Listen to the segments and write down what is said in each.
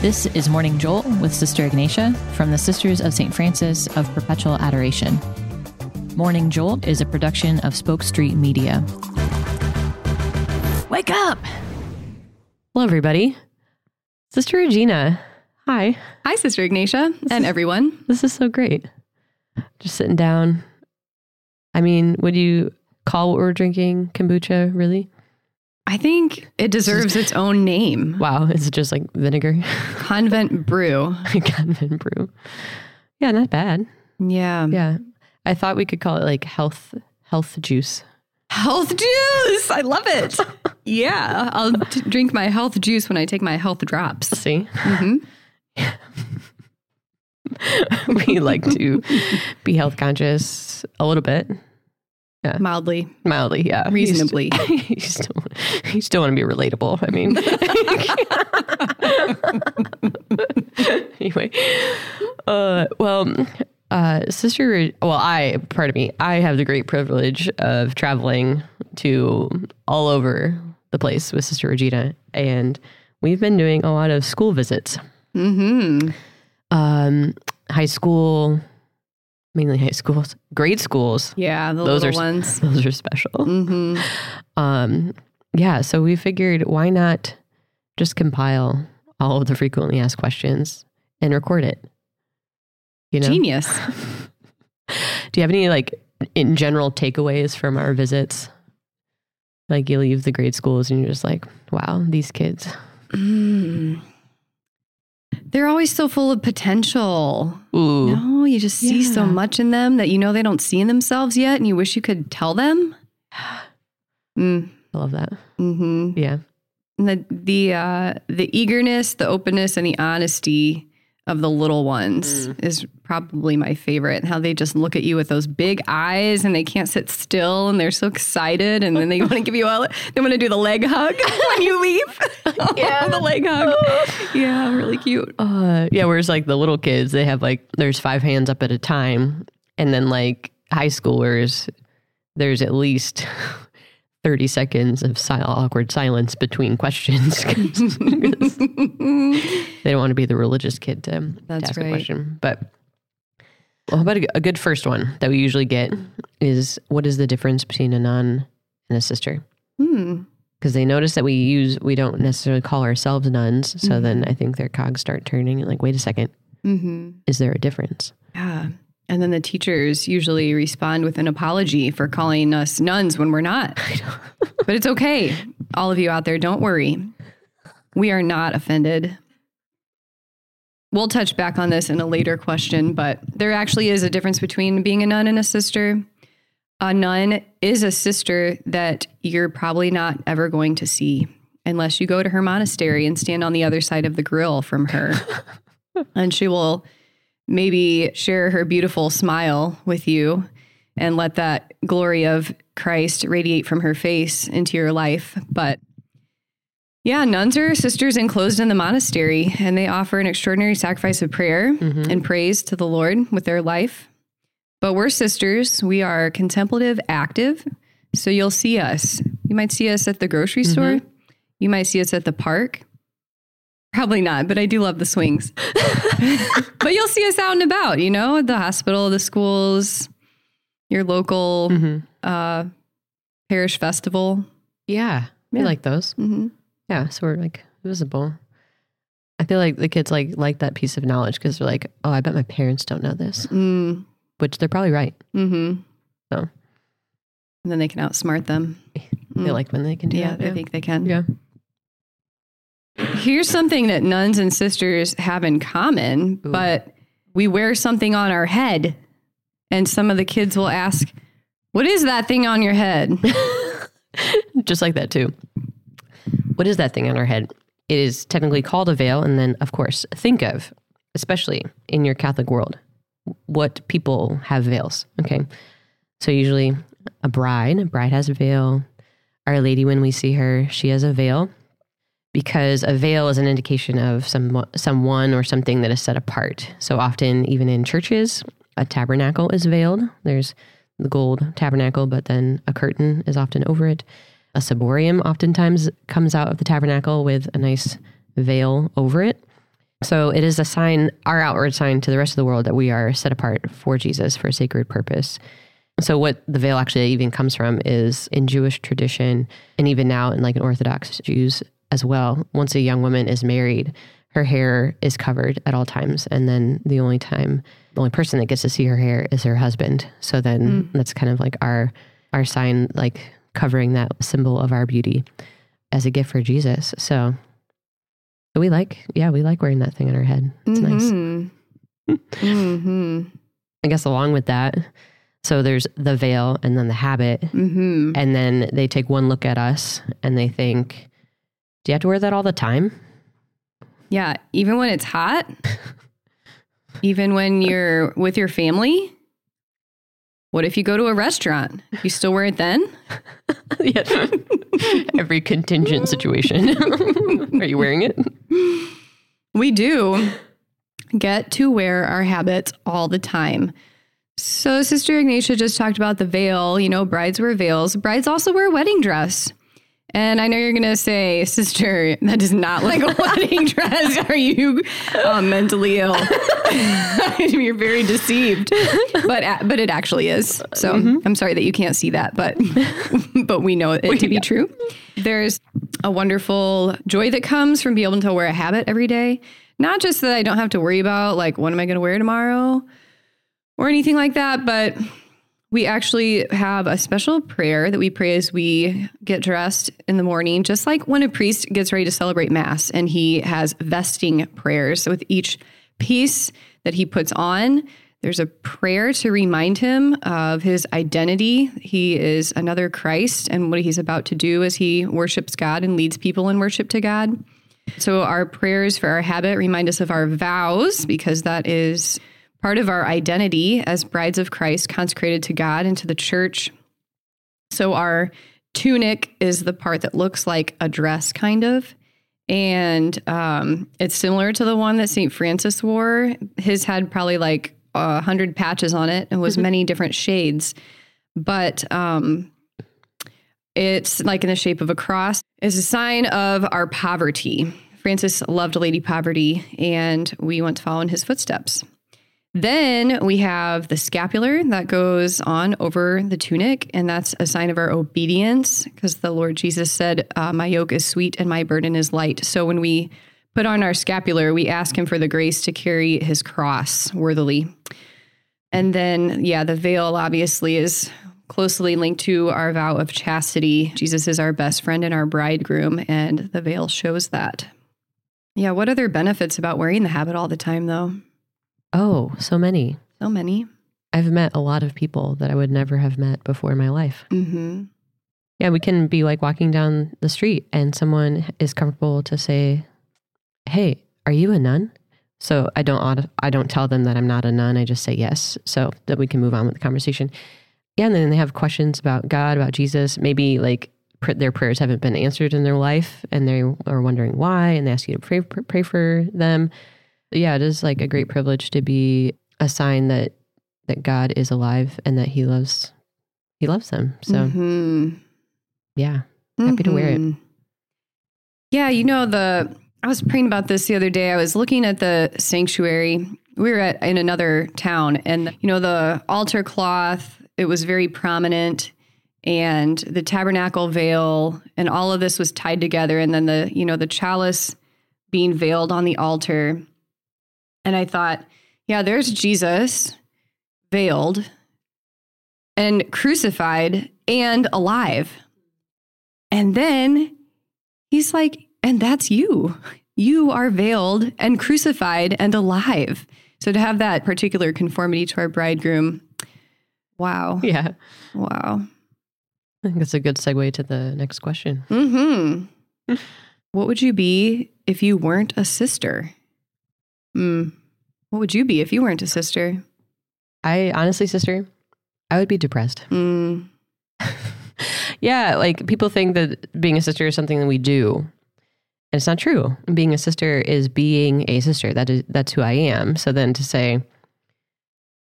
This is Morning Jolt with Sister Ignatia from the Sisters of St. Francis of Perpetual Adoration. Morning Jolt is a production of Spoke Street Media. Wake up! Hello, everybody. Sister Regina. Hi. Hi, Sister Ignatia and everyone. This is so great. Just sitting down. I mean, would you call what we're drinking kombucha, really? I think it deserves its own name. Wow. Is it just like vinegar? Convent brew. Convent brew. Yeah, not bad. Yeah. Yeah. I thought we could call it like health health juice. Health juice. I love it. yeah. I'll t- drink my health juice when I take my health drops. See? hmm we like to be health conscious a little bit. Mildly, Mildly, yeah. reasonably. you still, you still want to be relatable. I mean, anyway, uh, well, uh, sister, well, I, pardon me, I have the great privilege of traveling to all over the place with Sister Regina, and we've been doing a lot of school visits, hmm um, high school, mainly high schools, grade schools. Yeah, the Those little are- ones. Those are special. hmm Um, yeah, so we figured why not just compile all of the frequently asked questions and record it. You know, Genius. do you have any like in general takeaways from our visits? Like you leave the grade schools and you're just like, wow, these kids. Mm. They're always so full of potential. Ooh, No, you just see so much in them that you know they don't see in themselves yet, and you wish you could tell them. Mm, I love that. hmm Yeah, The the uh, the eagerness, the openness, and the honesty of the little ones is probably my favorite. How they just look at you with those big eyes, and they can't sit still, and they're so excited, and then they want to give you all. They want to do the leg hug when you leave. Yeah, the leg hug. Yeah, really cute. uh, yeah. Whereas like the little kids, they have like there's five hands up at a time, and then like high schoolers, there's at least. 30 seconds of sil- awkward silence between questions. 'cause they don't want to be the religious kid to, to ask right. a question. But well, how about a, a good first one that we usually get is what is the difference between a nun and a sister? Hmm. Because they notice that we use we don't necessarily call ourselves nuns, so then I think their cogs start turning. Like, wait a second, Mm-hmm. is there a difference? Yeah. And then the teachers usually respond with an apology for calling us nuns when we're not. but it's okay. All of you out there, don't worry. We are not offended. We'll touch back on this in a later question, but there actually is a difference between being a nun and a sister. A nun is a sister that you're probably not ever going to see unless you go to her monastery and stand on the other side of the grill from her. and she will maybe share her beautiful smile with you and let that glory of Christ radiate from her face into your life. But yeah, nuns are sisters enclosed in the monastery, and they offer an extraordinary sacrifice of prayer Mhm. and praise to the Lord with their life. But we're sisters. We are contemplative, active. So you'll see us. You might see us at the grocery store. You might see us at the park. Probably not, but I do love the swings. but you'll see us out and about, you know, the hospital, the schools, your local Mhm. uh, parish festival. Yeah, we Yeah. like those. hmm Yeah, so we're like visible. I feel like the kids like like that piece of knowledge because they're like, oh, I bet my parents don't know this, Mm, which they're probably right. Mm-hmm. So. And then they can outsmart them. They Mm. like when they can do yeah, that. I think they can. Yeah. Here's something that nuns and sisters have in common, Ooh. but we wear something on our head. And some of the kids will ask, What is that thing on your head? Just like that too. What is that thing on our head? It is technically called a veil, and then of course, think of, especially in your Catholic world, what people have veils. Okay, so usually a bride, a bride has a veil. Our Lady, when we see her, she has a veil because a veil is an indication of some someone or something that is set apart. So often, even in churches, a tabernacle is veiled. There's the gold tabernacle, but then a curtain is often over it. A ciborium oftentimes comes out of the tabernacle with a nice veil over it. So it is a sign, our outward sign to the rest of the world that we are set apart for Jesus for a sacred purpose. So what the veil actually even comes from is in Jewish tradition, and even now in like an Orthodox Jews as well. Once a young woman is married, her hair is covered at all times, and then the only time, the only person that gets to see her hair is her husband. So then that's kind of like our our sign, like covering that symbol of our beauty as a gift for Jesus. So we like, yeah, we like wearing that thing on our head. It's nice. Mhm. Mhm. I guess along with that, so there's the veil and then the habit, Mhm. and then they take one look at us and they think, "Do you have to wear that all the time?" Yeah, even when it's hot, even when you're with your family. What if you go to a restaurant? You still wear it then? yeah. Every contingent situation. Are you wearing it? We do get to wear our habits all the time. So, Sister Ignatia just talked about the veil. You know, brides wear veils. Brides also wear a wedding dress. And I know you're going to say, Sister, that is not like a wedding dress. Are you uh, mentally ill? you're very deceived. But but it actually is. So I'm sorry that you can't see that, but but we know it to be true. There's a wonderful joy that comes from being able to wear a habit every day. Not just that I don't have to worry about like what am I going to wear tomorrow or anything like that, but we actually have a special prayer that we pray as we get dressed in the morning, just like when a priest gets ready to celebrate Mass and he has vesting prayers with each piece that he puts on. There's a prayer to remind him of his identity. He is another Christ and what he's about to do as he worships God and leads people in worship to God. So, our prayers for our habit remind us of our vows because that is part of our identity as brides of Christ, consecrated to God and to the church. So, our tunic is the part that looks like a dress, kind of. And um, it's similar to the one that St. Francis wore. His had probably like a hundred patches on it and was many different shades. But um, it's like in the shape of a cross. It's a sign of our poverty. Francis loved Lady Poverty, and we want to follow in his footsteps. Then we have the scapular that goes on over the tunic, and that's a sign of our obedience because the Lord Jesus said, uh, My yoke is sweet and my burden is light. So when we put on our scapular, we ask Him for the grace to carry His cross worthily. And then, yeah, the veil obviously is closely linked to our vow of chastity. Jesus is our best friend and our bridegroom, and the veil shows that. Yeah, what other benefits about wearing the habit all the time, though? Oh, so many. So many. I've met a lot of people that I would never have met before in my life. Mm-hmm. Yeah, we can be like walking down the street and someone is comfortable to say, "Hey, are you a nun?" So I don't auto- I don't tell them that I'm not a nun. I just say yes, so that we can move on with the conversation. Yeah, and then they have questions about God, about Jesus. Maybe like pr- their prayers haven't been answered in their life, and they are wondering why, and they ask you to pray pr- pray for them. Yeah, it is like a great privilege to be a sign that that God is alive and that He loves He loves them. So Mhm. yeah, Happy to wear it. Mhm. Yeah, you know the I was praying about this the other day. I was looking at the sanctuary. We were at in another town and you know the altar cloth, it was very prominent and the tabernacle veil and all of this was tied together and then the you know the chalice being veiled on the altar. And I thought, yeah, there's Jesus veiled and crucified and alive. And then he's like, and that's you. You are veiled and crucified and alive. So to have that particular conformity to our bridegroom, wow. yeah. Wow. I think that's a good segue to the next question. hmm what would you be if you weren't a sister? Hmm. What would you be if you weren't a sister? I honestly, sister, I would be depressed. Hmm. yeah, like people think that being a sister is something that we do. And it's not true. Being a sister is being a sister. That is that's who I am. So then to say,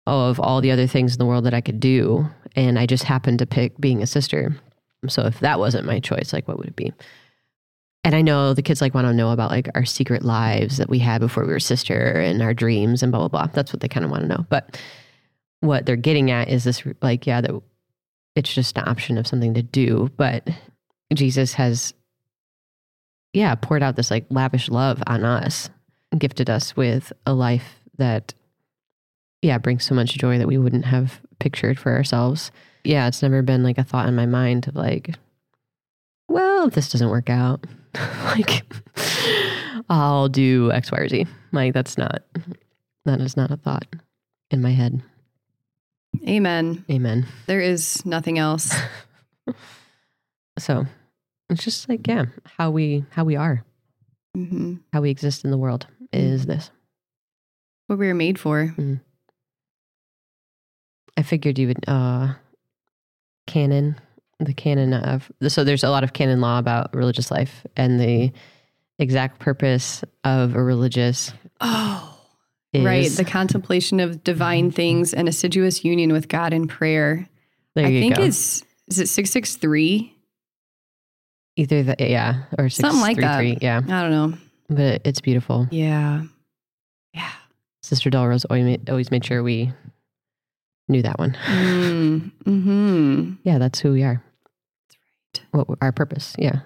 oh, of all the other things in the world that I could do, and I just happened to pick being a sister. So if that wasn't my choice, like what would it be? And I know the kids like want to know about like our secret lives that we had before we were sister and our dreams and blah blah blah. That's what they kind of want to know. But what they're getting at is this like yeah that it's just an option of something to do, but Jesus has yeah poured out this like lavish love on us, gifted us with a life that yeah brings so much joy that we wouldn't have pictured for ourselves. Yeah, it's never been like a thought in my mind of like well, this doesn't work out, like I'll do X, Y, or Z. Like that's not that is not a thought in my head. Amen. Amen. There is nothing else. So it's just like yeah, how we how we are, hmm how we exist in the world is this. What we were made for. I figured you would uh canon the canon of so there's a lot of canon law about religious life and the exact purpose of a religious Oh, is right. The contemplation of divine mm-hmm. things and assiduous union with God in prayer. there I you think go. it's is it six six three? either the yeah or six, Something like three, that. three, yeah I don't know. but it's beautiful Yeah. Yeah. sister made, always made sure we knew that one Mm, hmm yeah that's who we are That's right. what our purpose yeah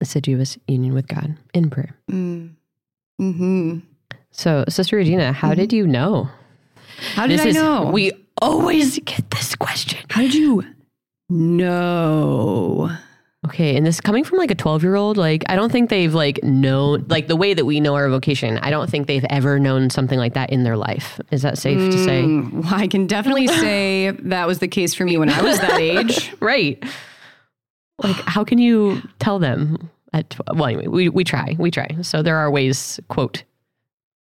assiduous union with god in prayer Mm. Hmm. so sister regina how Mhm. did you know How did This I is- know? we always get this question How did you know? Okay and this coming from like a 12 year old like i don't think they've like known like the way that we know our vocation i don't think they've ever known something like that in their life is that safe to say Mm, well, I can definitely say that was the case for me when I was that age. right like how can you tell them at tw- well anyway we, we try we try so there are ways quote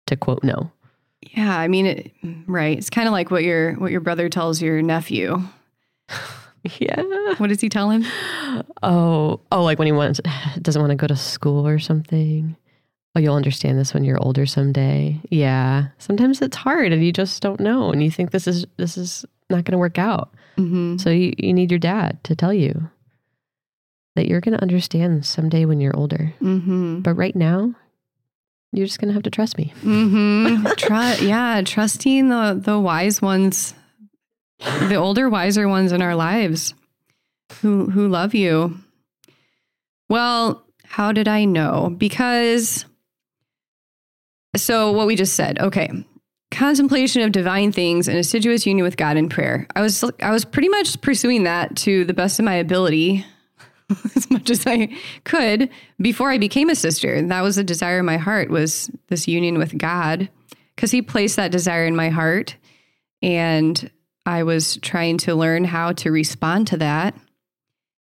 to quote no Yeah, I mean, it, right. It's kind of like what your what your brother tells your nephew. yeah What does he tell him? oh oh like when he wants doesn't want to go to school or something oh you'll understand this when you're older someday yeah sometimes it's hard and you just don't know and you think this is this is not going to work out Mm-hmm. so you, you need your dad to tell you that you're going to understand someday when you're older Mm-hmm. but right now you're just going to have to trust me Mm-hmm. Tru- yeah, trusting the the wise ones, the older, wiser ones in our lives, who who love you. Well, how did I know? Because so what we just said. Okay, contemplation of divine things and assiduous union with God in prayer. I was I was pretty much pursuing that to the best of my ability. as much as I could before I became a sister. That was the desire in my heart was this union with God because he placed that desire in my heart and I was trying to learn how to respond to that.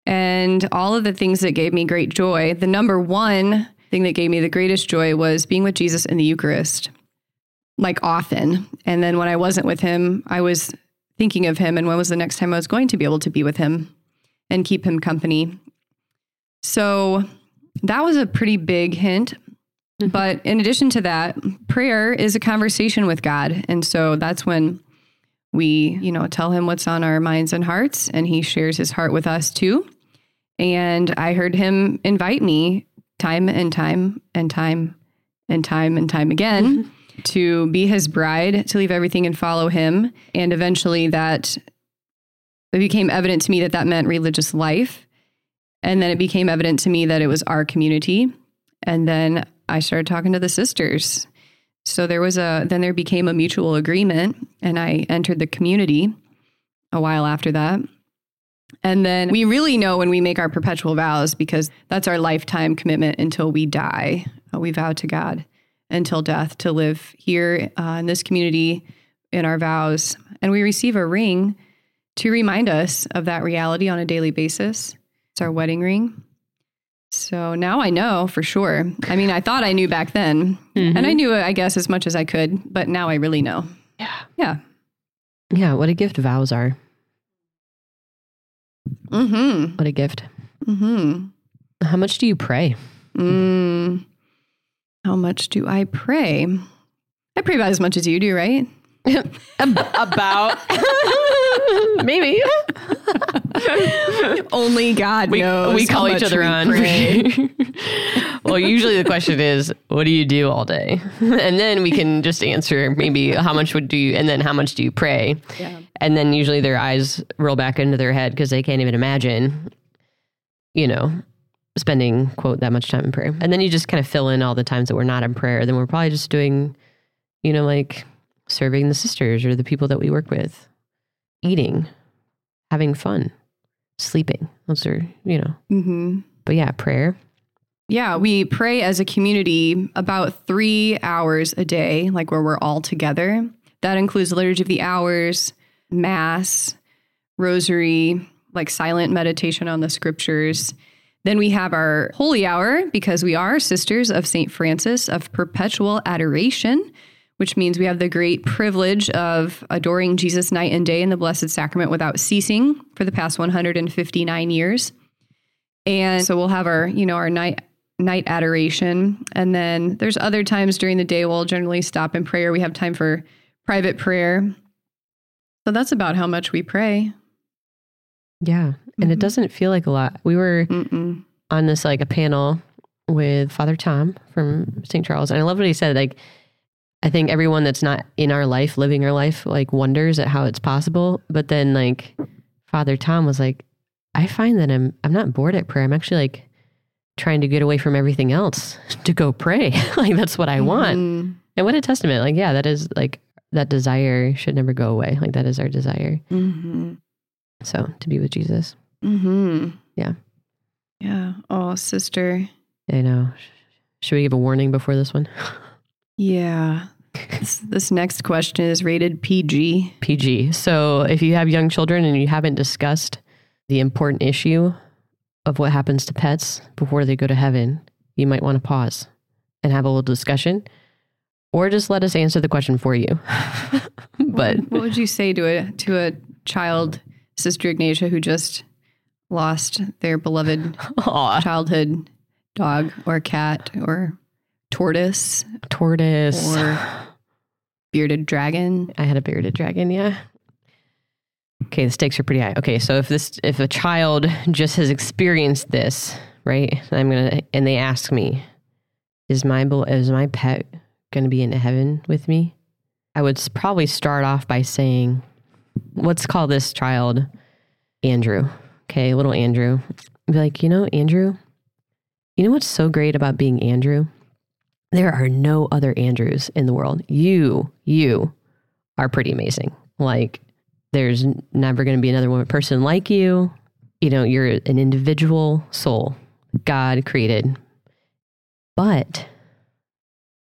And all of the things that gave me great joy, the number one thing that gave me the greatest joy was being with Jesus in the Eucharist, like often. And then when I wasn't with him, I was thinking of him and when was the next time I was going to be able to be with him and keep him company. So that was a pretty big hint. Mm-hmm. But in addition to that, prayer is a conversation with God. And so that's when we, you know, tell him what's on our minds and hearts, and he shares his heart with us too. And I heard him invite me time and time and time and time and time again mm-hmm. to be his bride, to leave everything and follow him. And eventually that it became evident to me that that meant religious life. And then it became evident to me that it was our community. And then I started talking to the sisters. So there was a, then there became a mutual agreement, and I entered the community a while after that. And then we really know when we make our perpetual vows because that's our lifetime commitment until we die. Uh, We vow to God until death to live here uh, in this community in our vows. And we receive a ring to remind us of that reality on a daily basis. It's our wedding ring. So now I know for sure. I mean, I thought I knew back then, and I knew, I guess, as much as I could, but now I really know. yeah Yeah. yeah what a gift vows are Mm what a gift hmm. Mm hmm. how much do you pray Mm. How much do I pray? I pray about as much as you do, right? about maybe Only God we, knows. we call each other on. well, usually the question is, what do you do all day? And then we can just answer maybe how much would do you, and then how much do you pray? Yeah. And then usually their eyes roll back into their head because they can't even imagine, you know, spending quote that much time in prayer. And then you just kind of fill in all the times that we're not in prayer. Then we're probably just doing, you know, like serving the sisters or the people that we work with, eating, having fun, sleeping. Those are, you know, hmm but yeah, prayer. Yeah, we pray as a community about three hours a day, like where we're all together. That includes Liturgy of the Hours, Mass, Rosary, like silent meditation on the scriptures. Then we have our holy hour because we are sisters of St. Francis of Perpetual Adoration, which means we have the great privilege of adoring Jesus night and day in the Blessed Sacrament without ceasing for the past 159 years. And so we'll have our, you know, our night night adoration. And then there's other times during the day we'll generally stop in prayer. We have time for private prayer. So that's about how much we pray. Yeah. And it Mhm. doesn't feel like a lot. We were Mm-mm. on this like a panel with Father Tom from St. Charles. And I love what he said. Like, I think everyone that's not in our life, living our life, like wonders at how it's possible. But then like Father Tom was like, I find that I'm I'm not bored at prayer. I'm actually like trying to get away from everything else to go pray. like that's what I want. Mhm. And what a testament. Like, yeah, that is like that desire should never go away. Like that is our desire. Mhm. So to be with Jesus. Mhm. Yeah. Yeah. Oh, sister. I know. Should we give a warning before this one? Yeah. This, this next question is rated PG. PG. So if you have young children and you haven't discussed the important issue of what happens to pets before they go to heaven, you might want to pause and have a little discussion or just let us answer the question for you. but what would you say to a to a child, Sister Ignatia, who just lost their beloved aw, childhood dog or cat or tortoise tortoise. or bearded dragon? I had a bearded dragon, yeah. Okay, the stakes are pretty high. Okay, so if this if a child just has experienced this, right? I'm gonna and they ask me, is my is my pet gonna be in heaven with me? I would probably start off by saying, let's call this child Andrew. Okay, little Andrew. Be like, you know, Andrew, you know what's so great about being Andrew? There are no other Andrews in the world. You, you are pretty amazing. Like, there's never going to be another person like you. You know, you're an individual soul God created. But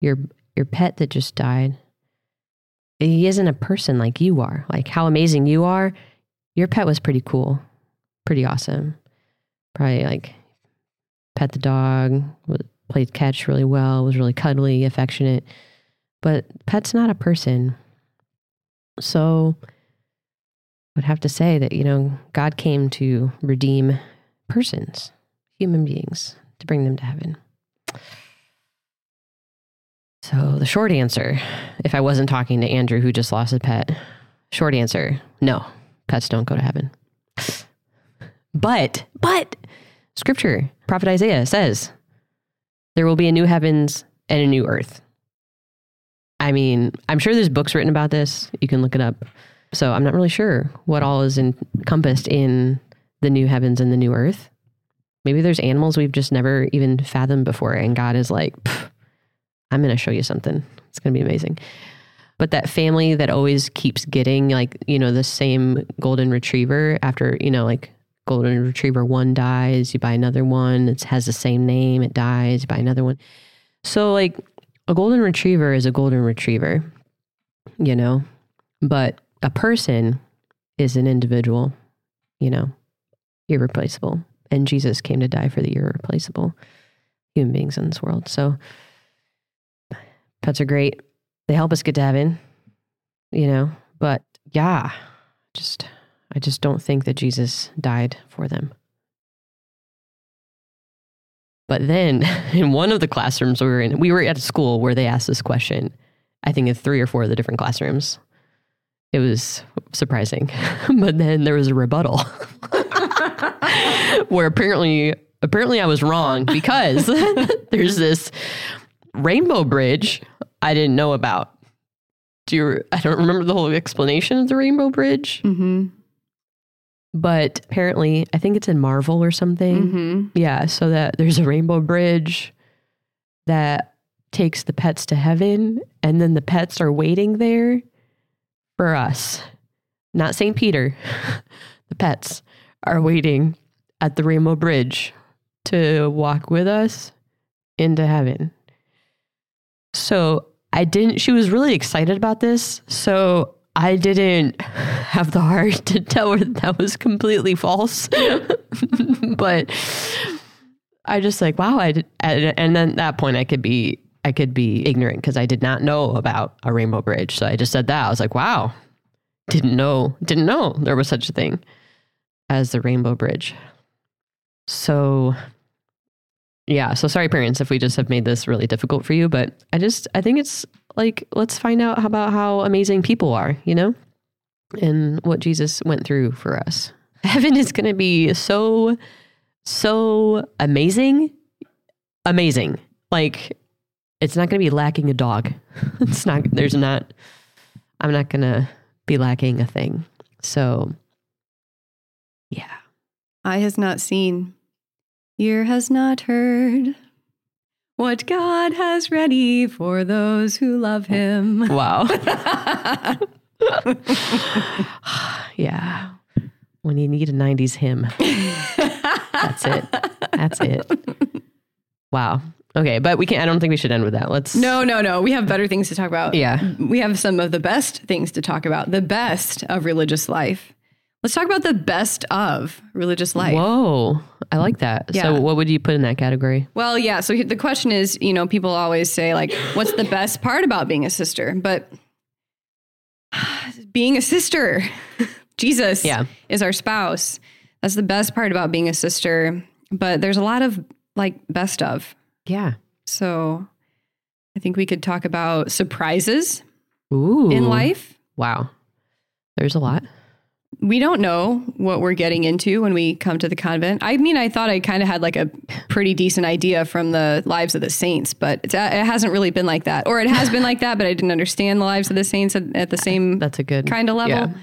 your your pet that just died, he isn't a person like you are. Like how amazing you are, your pet was pretty cool, pretty awesome. Probably like pet the dog, played catch really well, was really cuddly, affectionate. But pet's not a person. So I would have to say that, you know, God came to redeem persons, human beings, to bring them to heaven. So the short answer, if I wasn't talking to Andrew who just lost a pet, short answer, no, pets don't go to heaven. But, but scripture, prophet Isaiah says, there will be a new heavens and a new earth. I mean, I'm sure there's books written about this. You can look it up. So I'm not really sure what all is encompassed in the new heavens and the new earth. Maybe there's animals we've just never even fathomed before, and God is like, I'm going to show you something. It's going to be amazing. But that family that always keeps getting like, you know, the same golden retriever after, you know, like golden retriever one dies, you buy another one, it has the same name, it dies, you buy another one. So, like, a golden retriever is a golden retriever, you know, but a person is an individual, you know, irreplaceable. And Jesus came to die for the irreplaceable human beings in this world. So, pets are great. They help us get to heaven, you know, but yeah, just, I just don't think that Jesus died for them. But then in one of the classrooms we were in, we were at a school where they asked this question, I think in three or four of the different classrooms. It was surprising. but then there was a rebuttal. where apparently apparently I was wrong because there's this rainbow bridge I didn't know about. Do you I don't remember the whole explanation of the rainbow bridge, Mm-hmm. But apparently I think it's in Marvel or something. Mm-hmm. Yeah, so that there's a rainbow bridge that takes the pets to heaven, and then the pets are waiting there for us. Not St. Peter. the pets are waiting at the rainbow bridge to walk with us into heaven. So I didn't, she was really excited about this. So I didn't have the heart to tell her that, that was completely false. but I just like, wow, I did, and then at that point I could be I could be ignorant because I did not know about a rainbow bridge. So I just said that. I was like, wow, didn't know, didn't know there was such a thing as the rainbow bridge. So yeah, so sorry parents if we just have made this really difficult for you, but I just I think it's like let's find out about how amazing people are, you know? And what Jesus went through for us. Heaven is going to be so so amazing. Amazing. Like it's not going to be lacking a dog. It's not there's not I'm not going to be lacking a thing. So yeah. Eye has not seen, ear has not heard what God has ready for those who love him. Wow. yeah. When you need a 90s hymn. That's it. That's it. Wow. Okay, but we can't I don't think we should end with that. Let's no, no, no. We have better things to talk about. Yeah. We have some of the best things to talk about. The best of religious life. Let's talk about the best of religious life. Whoa. I like that. Yeah. So what would you put in that category? Well, yeah. So the question is, you know, people always say, like, what's the best part about being a sister? But being a sister, Jesus Yeah. is our spouse. That's the best part about being a sister. But there's a lot of like best of. Yeah. So I think we could talk about surprises Ooh. in life. Wow. There's a lot. We don't know what we're getting into when we come to the convent. I mean, I thought I kind of had like a pretty decent idea from the lives of the saints, but it's, uh, it hasn't really been like that. Or it has been like that, but I didn't understand the lives of the saints at, at the same That's a good kind of level. Yeah.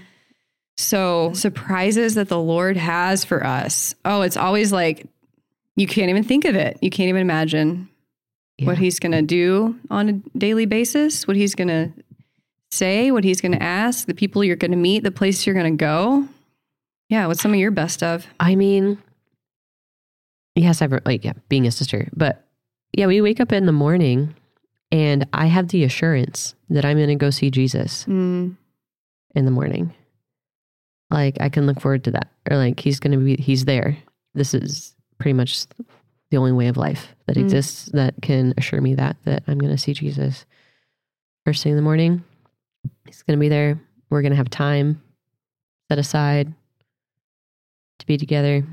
So, surprises that the Lord has for us. Oh, it's always like you can't even think of it. You can't even imagine what he's going to do on a daily basis, what he's going to say, what he's going to ask, the people you're going to meet, the place you're going to go. Yeah, what's some of your best of? I mean, yes, I've like yeah, being a sister, but yeah, we wake up in the morning, and I have the assurance that I'm going to go see Jesus Mm, in the morning. Like I can look forward to that, or like he's going to be, he's there. This is pretty much the only way of life that Mm. exists that can assure me that that I'm going to see Jesus first thing in the morning. He's going to be there. We're going to have time set aside to be together.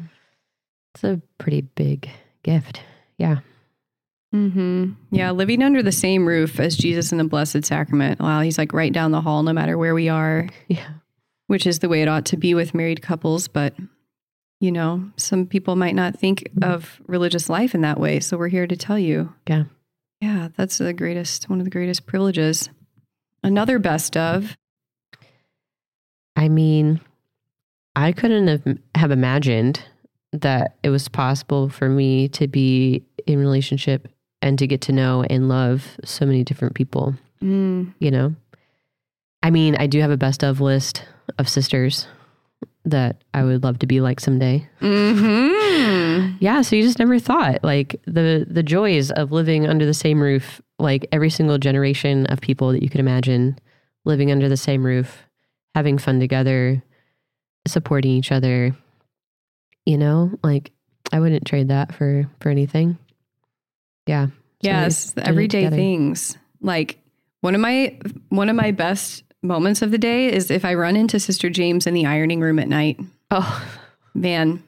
It's a pretty big gift. Yeah. Mm-hmm. Yeah, living under the same roof as Jesus in the Blessed Sacrament. Wow, he's like right down the hall, no matter where we are. Yeah. which is the way it ought to be with married couples. But, you know, some people might not think of religious life in that way. So we're here to tell you. Yeah. Yeah, that's the greatest, one of the greatest privileges. Another best of. I mean, I couldn't have, have imagined that it was possible for me to be in relationship and to get to know and love so many different people, Mm, you know? I mean, I do have a best of list of sisters that I would love to be like someday. hmm Yeah, so you just never thought like the the joys of living under the same roof, like every single generation of people that you could imagine living under the same roof, having fun together, supporting each other. You know, like I wouldn't trade that for for anything. Yeah. So Yes, the everyday things. Like one of my one of my best moments of the day is if I run into Sister James in the ironing room at night. Oh, Man,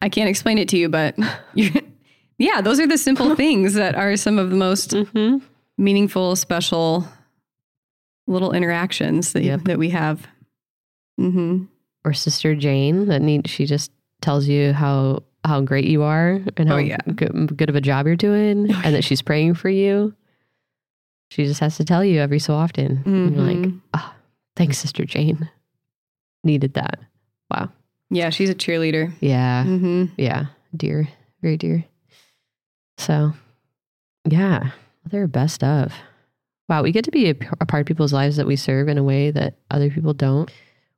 I- can't explain it to you, but yeah, those are the simple things that are some of the most hmm meaningful, special little interactions that Yep. that we have. hmm or Sister Jane that need she just tells you how how great you are and how Oh, yeah. good, good of a job you're doing, and that she's praying for you. She just has to tell you every so often. You're like, oh, thanks, Sister Jane. Needed that. Wow. yeah, she's a cheerleader. Yeah. hmm Yeah. Dear. Very dear. So, yeah, they're best of. Wow, we get to be a part of people's lives that we serve in a way that other people don't.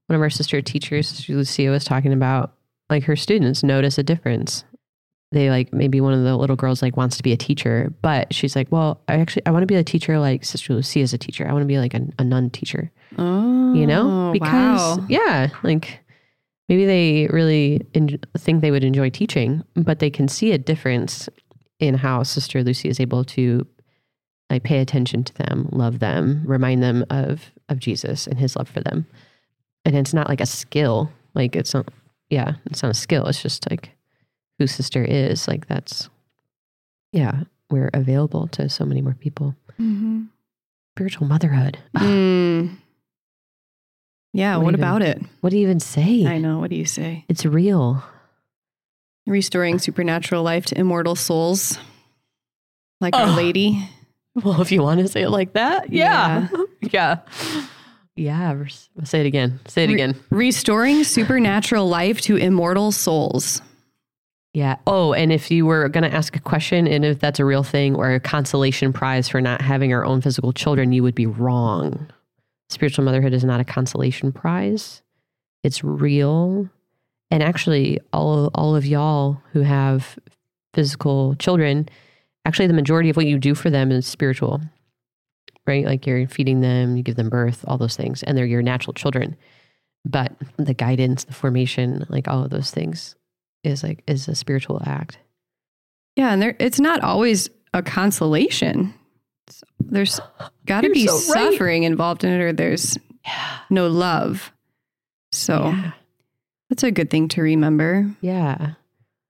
One of our sister teachers, Sister Lucia, was talking about like her students notice a difference. They like maybe one of the little girls like wants to be a teacher, but she's like, well, I actually I want to be a teacher like Sister Lucia is a teacher. I want to be like a, a nun teacher Oh, you know oh, because wow. yeah like maybe they really en- think they would enjoy teaching but they can see a difference in how sister lucy is able to like pay attention to them love them remind them of of jesus and his love for them and it's not like a skill like it's not yeah it's not a skill it's just like who sister is like that's yeah we're available to so many more people Mhm. spiritual motherhood Mm. Yeah, What what, even- about it? what do you even say I know. What do you say? it's real Restoring supernatural life to immortal souls, like Our Oh. Lady. Well, if you want to say it like that, yeah. Yeah. Yeah. res- Say it again. Say it Re- again. Restoring supernatural life to immortal souls. Yeah. Oh, and if you were going to ask a question and if that's a real thing or a consolation prize for not having our own physical children, you would be wrong. Spiritual motherhood is not a consolation prize. It's real. And actually, all of, all of y'all who have physical children, actually, the majority of what you do for them is spiritual, right? Like you're feeding them, you give them birth, all those things, and they're your natural children. But the guidance, the formation, like all of those things is like is a spiritual act. Yeah, and there it's not always a consolation. It's- There's got to be so right. suffering involved in it, or there's Yeah. no love. So Yeah. That's a good thing to remember. Yeah.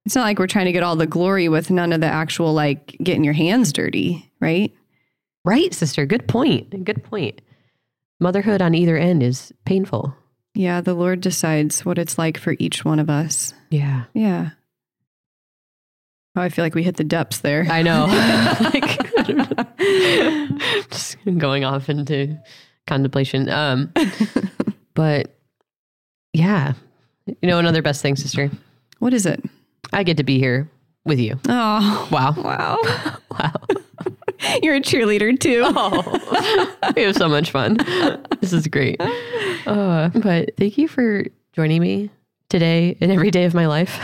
It's not like we're trying to get all the glory with none of the actual like getting your hands dirty, right? Right, sister. Good point. Good point. Motherhood on either end is painful. Yeah, the Lord decides what it's like for each one of us. Yeah. Yeah. Oh, I feel like we hit the depths there. I know. like, just going off into contemplation. Um, but yeah, you know, another best thing, sister. what is it? I get to be here with you. Oh, Wow. wow. Wow. You're a cheerleader too. Oh, we have so much fun. This is great. Uh, but thank you for joining me today and every day of my life.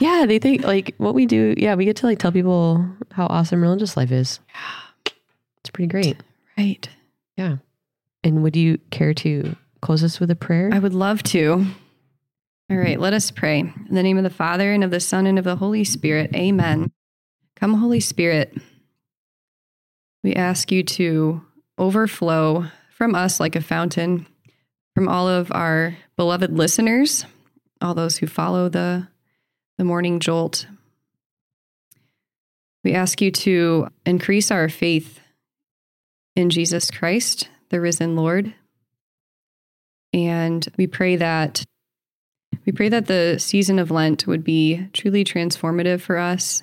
yeah, they think like what we do. Yeah, we get to like tell people how awesome religious life is. Yeah. It's pretty great. Right. Yeah. And would you care to close us with a prayer? I would love to. All right, let us pray. In the name of the Father, and of the Son, and of the Holy Spirit. Amen. Come, Holy Spirit. We ask you to overflow from us like a fountain, from all of our beloved listeners, all those who follow the, the morning jolt. We ask you to increase our faith in Jesus Christ, the risen Lord. And we pray that we pray that the season of Lent would be truly transformative for us.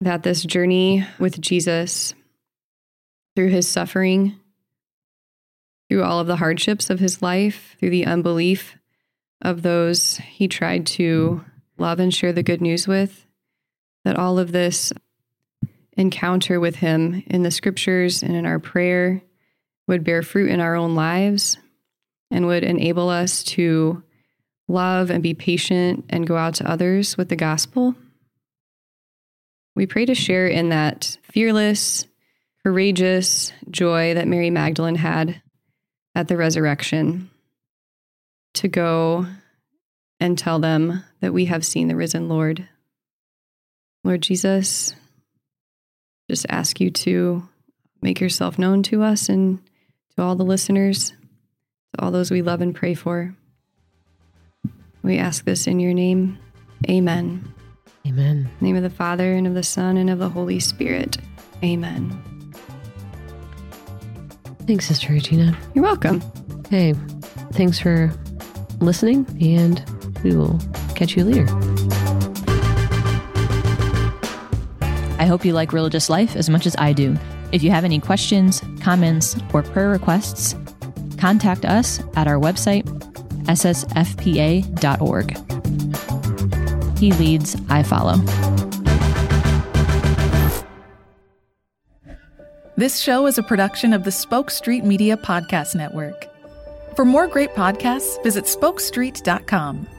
That this journey with Jesus through his suffering, through all of the hardships of his life, through the unbelief of those he tried to love and share the good news with, that all of this encounter with him in the scriptures and in our prayer would bear fruit in our own lives and would enable us to love and be patient and go out to others with the gospel. We pray to share in that fearless, courageous joy that Mary Magdalene had at the resurrection to go and tell them that we have seen the risen Lord. Lord Jesus, just ask you to make yourself known to us and to all the listeners, all those we love and pray for. We ask this in your name. Amen. Amen. In the name of the Father, and of the Son, and of the Holy Spirit. Amen. Thanks, Sister Regina. You're welcome. Hey, thanks for listening, and we will catch you later. I hope you like religious life as much as I do. If you have any questions, comments, or prayer requests, contact us at our website, ssfpa.org. He leads, I follow. This show is a production of the Spoke Street Media Podcast Network. For more great podcasts, visit spokestreet.com.